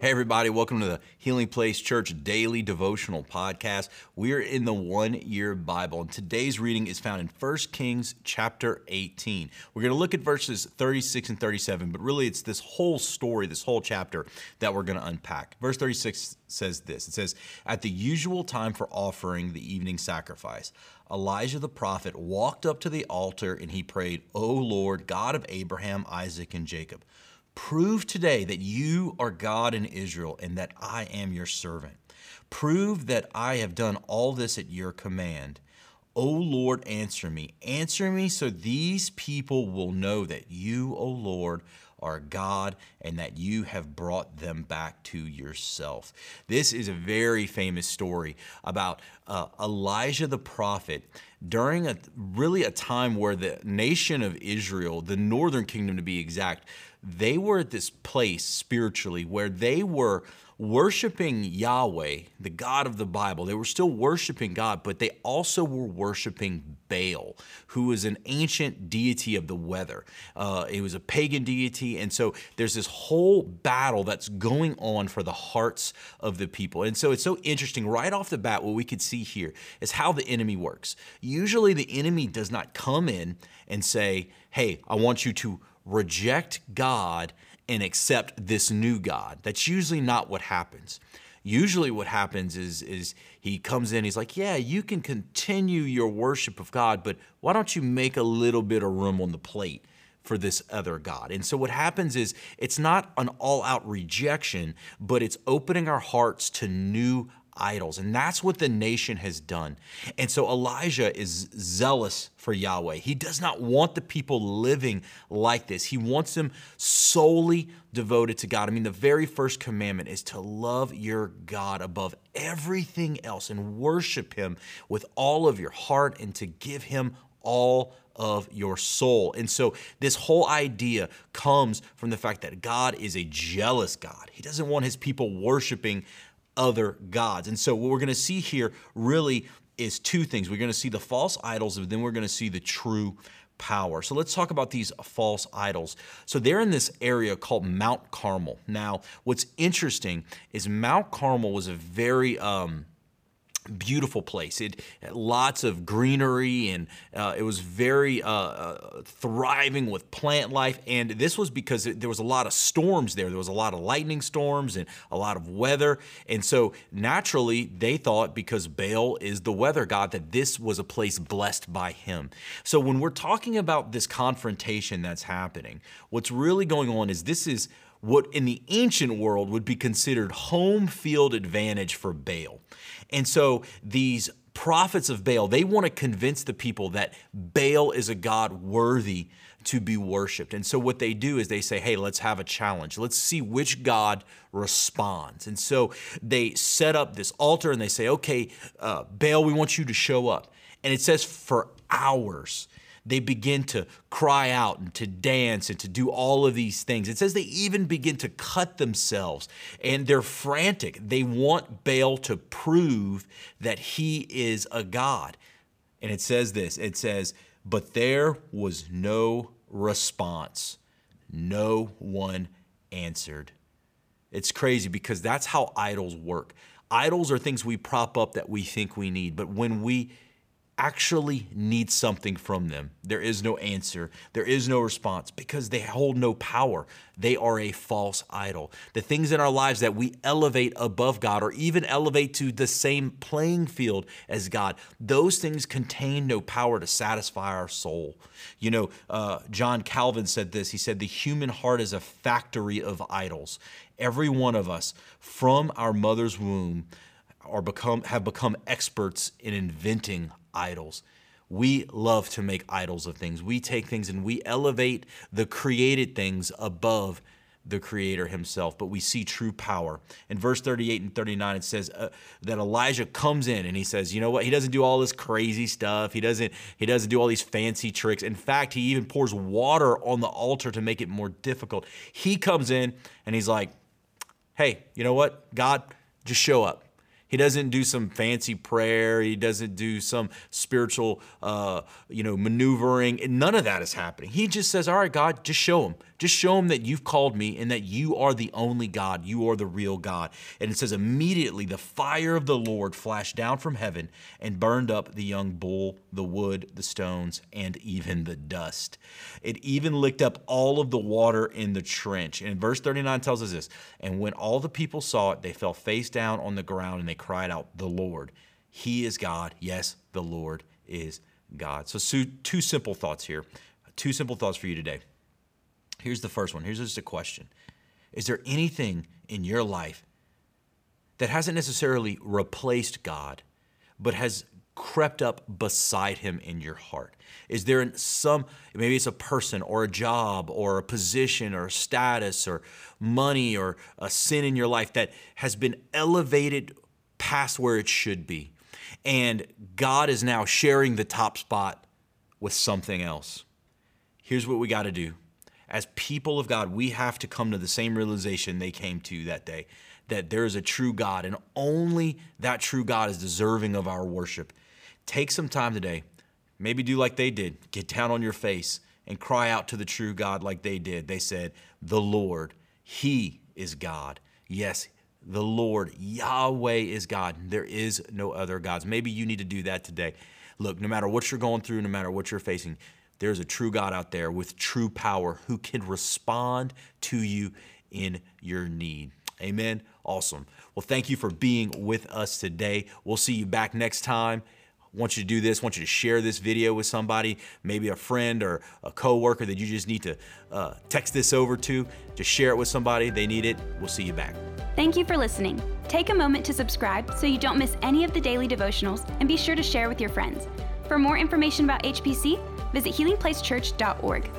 Hey, everybody, welcome to the Healing Place Church Daily Devotional Podcast. We're in the one year Bible, and today's reading is found in 1 Kings chapter 18. We're going to look at verses 36 and 37, but really it's this whole story, this whole chapter that we're going to unpack. Verse 36 says this It says, At the usual time for offering the evening sacrifice, Elijah the prophet walked up to the altar and he prayed, O Lord, God of Abraham, Isaac, and Jacob. Prove today that you are God in Israel and that I am your servant. Prove that I have done all this at your command. O Lord, answer me. Answer me so these people will know that you, O Lord, are God and that you have brought them back to yourself. This is a very famous story about uh, Elijah the prophet during a really a time where the nation of Israel, the northern kingdom to be exact, they were at this place spiritually where they were worshiping Yahweh, the God of the Bible. They were still worshiping God, but they also were worshiping Baal, who was an ancient deity of the weather. Uh, it was a pagan deity. And so there's this whole battle that's going on for the hearts of the people. And so it's so interesting. Right off the bat, what we could see here is how the enemy works. Usually the enemy does not come in and say, hey, I want you to reject God and accept this new God. That's usually not what happens. Usually what happens is is he comes in he's like, "Yeah, you can continue your worship of God, but why don't you make a little bit of room on the plate?" for this other God. And so what happens is it's not an all out rejection, but it's opening our hearts to new idols. And that's what the nation has done. And so Elijah is zealous for Yahweh. He does not want the people living like this. He wants them solely devoted to God. I mean, the very first commandment is to love your God above everything else and worship Him with all of your heart and to give Him all of your soul. And so this whole idea comes from the fact that God is a jealous God. He doesn't want his people worshiping other gods. And so what we're going to see here really is two things. We're going to see the false idols, and then we're going to see the true power. So let's talk about these false idols. So they're in this area called Mount Carmel. Now, what's interesting is Mount Carmel was a very um, beautiful place. It lots of greenery and uh, it was very uh, uh, thriving with plant life. And this was because there was a lot of storms there. There was a lot of lightning storms and a lot of weather. And so naturally, they thought because Baal is the weather god that this was a place blessed by him. So when we're talking about this confrontation that's happening, what's really going on is this is what in the ancient world would be considered home field advantage for Baal. And so these prophets of Baal, they want to convince the people that Baal is a God worthy to be worshiped. And so what they do is they say, hey, let's have a challenge. Let's see which God responds. And so they set up this altar and they say, okay, uh, Baal, we want you to show up. And it says for hours they begin to cry out and to dance and to do all of these things. It says they even begin to cut themselves and they're frantic. They want Baal to prove that he is a God. And it says this it says, but there was no response. No one answered. It's crazy because that's how idols work. Idols are things we prop up that we think we need, but when we actually need something from them. There is no answer, there is no response because they hold no power. They are a false idol. The things in our lives that we elevate above God or even elevate to the same playing field as God, those things contain no power to satisfy our soul. You know, uh, John Calvin said this he said, The human heart is a factory of idols. Every one of us from our mother's womb are become have become experts in inventing idols. We love to make idols of things. We take things and we elevate the created things above the creator himself but we see true power in verse 38 and 39 it says uh, that elijah comes in and he says you know what he doesn't do all this crazy stuff he doesn't he doesn't do all these fancy tricks in fact he even pours water on the altar to make it more difficult he comes in and he's like hey, you know what? God, just show up. He doesn't do some fancy prayer. He doesn't do some spiritual, uh, you know, maneuvering. None of that is happening. He just says, "All right, God, just show him. Just show him that you've called me and that you are the only God. You are the real God." And it says, immediately the fire of the Lord flashed down from heaven and burned up the young bull, the wood, the stones, and even the dust. It even licked up all of the water in the trench. And verse 39 tells us this: "And when all the people saw it, they fell face down on the ground and they cried out, The Lord, He is God. Yes, the Lord is God. So, two simple thoughts here. Two simple thoughts for you today. Here's the first one. Here's just a question Is there anything in your life that hasn't necessarily replaced God, but has crept up beside him in your heart? Is there some, maybe it's a person or a job or a position or a status or money or a sin in your life that has been elevated past where it should be. And God is now sharing the top spot with something else. Here's what we got to do. As people of God, we have to come to the same realization they came to that day that there is a true God, and only that true God is deserving of our worship. Take some time today. Maybe do like they did get down on your face and cry out to the true God like they did. They said, The Lord, He is God. Yes, the Lord, Yahweh is God. There is no other gods. Maybe you need to do that today. Look, no matter what you're going through, no matter what you're facing, there's a true God out there with true power who can respond to you in your need. Amen. Awesome. Well, thank you for being with us today. We'll see you back next time want you to do this, want you to share this video with somebody, maybe a friend or a coworker that you just need to uh, text this over to. Just share it with somebody. They need it. We'll see you back. Thank you for listening. Take a moment to subscribe so you don't miss any of the daily devotionals and be sure to share with your friends. For more information about HPC, visit healingplacechurch.org.